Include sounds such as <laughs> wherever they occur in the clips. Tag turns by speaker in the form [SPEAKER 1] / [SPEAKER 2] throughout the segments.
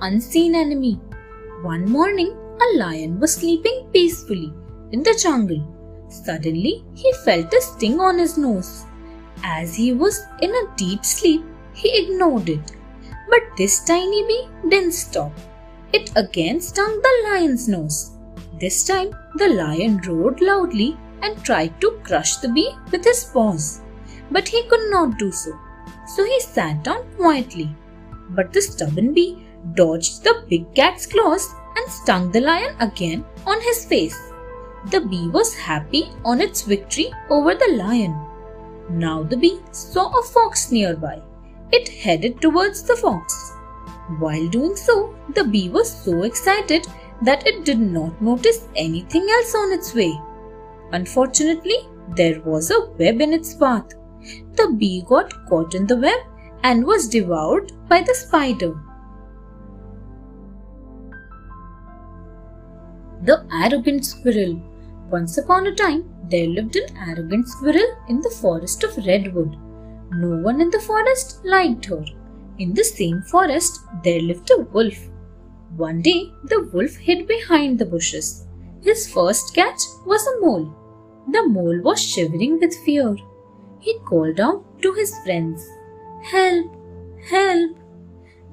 [SPEAKER 1] unseen enemy. One morning, a lion was sleeping peacefully in the jungle. Suddenly, he felt a sting on his nose. As he was in a deep sleep, he ignored it. But this tiny bee didn't stop. It again stung the lion's nose. This time, the lion roared loudly and tried to crush the bee with his paws. But he could not do so. So he sat down quietly. But the stubborn bee dodged the big cat's claws and stung the lion again on his face. The bee was happy on its victory over the lion. Now the bee saw a fox nearby. It headed towards the fox. While doing so, the bee was so excited that it did not notice anything else on its way. Unfortunately, there was a web in its path. The bee got caught in the web and was devoured by the spider. The arrogant squirrel. Once upon a time, there lived an arrogant squirrel in the forest of redwood. No one in the forest liked her. In the same forest, there lived a wolf. One day, the wolf hid behind the bushes. His first catch was a mole. The mole was shivering with fear. He called out to his friends, Help! Help!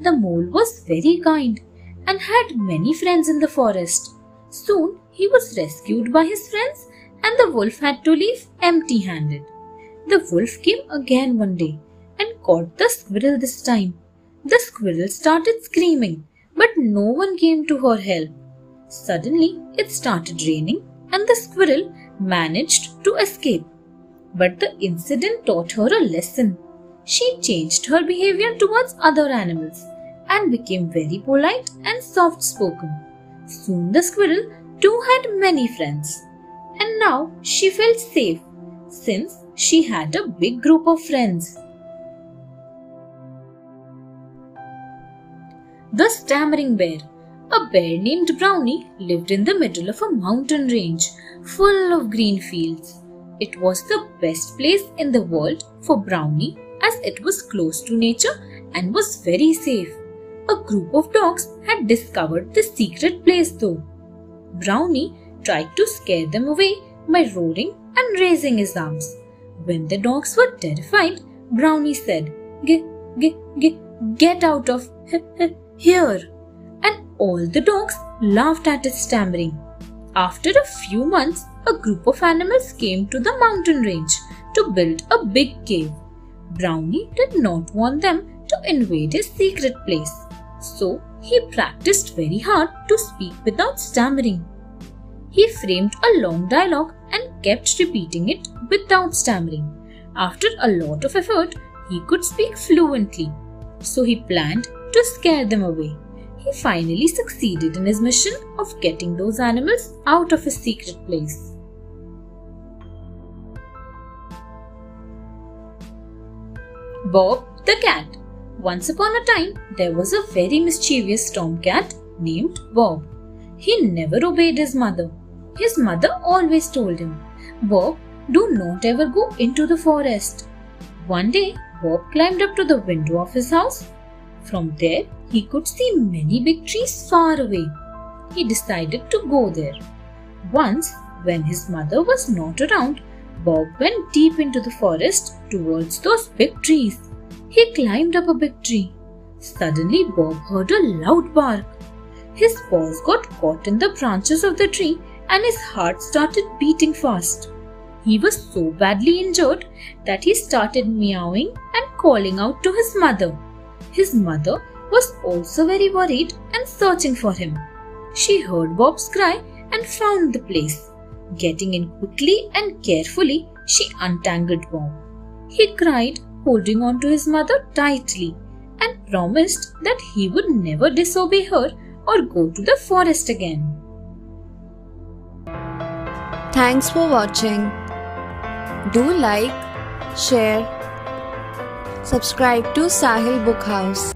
[SPEAKER 1] The mole was very kind and had many friends in the forest. Soon he was rescued by his friends and the wolf had to leave empty handed. The wolf came again one day and caught the squirrel this time. The squirrel started screaming, but no one came to her help. Suddenly, it started raining and the squirrel managed to escape. But the incident taught her a lesson. She changed her behavior towards other animals and became very polite and soft spoken. Soon the squirrel too had many friends. And now she felt safe since she had a big group of friends. The Stammering Bear A bear named Brownie lived in the middle of a mountain range full of green fields. It was the best place in the world for Brownie as it was close to nature and was very safe. A group of dogs had discovered the secret place though. Brownie tried to scare them away by roaring and raising his arms. When the dogs were terrified, Brownie said, Get, get, get, get out of <laughs> here. And all the dogs laughed at his stammering. After a few months, a group of animals came to the mountain range to build a big cave. Brownie did not want them to invade his secret place, so he practiced very hard to speak without stammering. He framed a long dialogue and kept repeating it without stammering. After a lot of effort, he could speak fluently, so he planned to scare them away. He finally succeeded in his mission of getting those animals out of his secret place. Bob the Cat Once upon a time, there was a very mischievous tomcat named Bob. He never obeyed his mother. His mother always told him, Bob, do not ever go into the forest. One day, Bob climbed up to the window of his house. From there, he could see many big trees far away. He decided to go there. Once, when his mother was not around, Bob went deep into the forest towards those big trees. He climbed up a big tree. Suddenly, Bob heard a loud bark. His paws got caught in the branches of the tree and his heart started beating fast. He was so badly injured that he started meowing and calling out to his mother. His mother was also very worried and searching for him. She heard Bob's cry and found the place. Getting in quickly and carefully, she untangled Bob. He cried, holding on to his mother tightly, and promised that he would never disobey her or go to the forest again.
[SPEAKER 2] Thanks for watching. Do like, share, subscribe to Sahil Book House.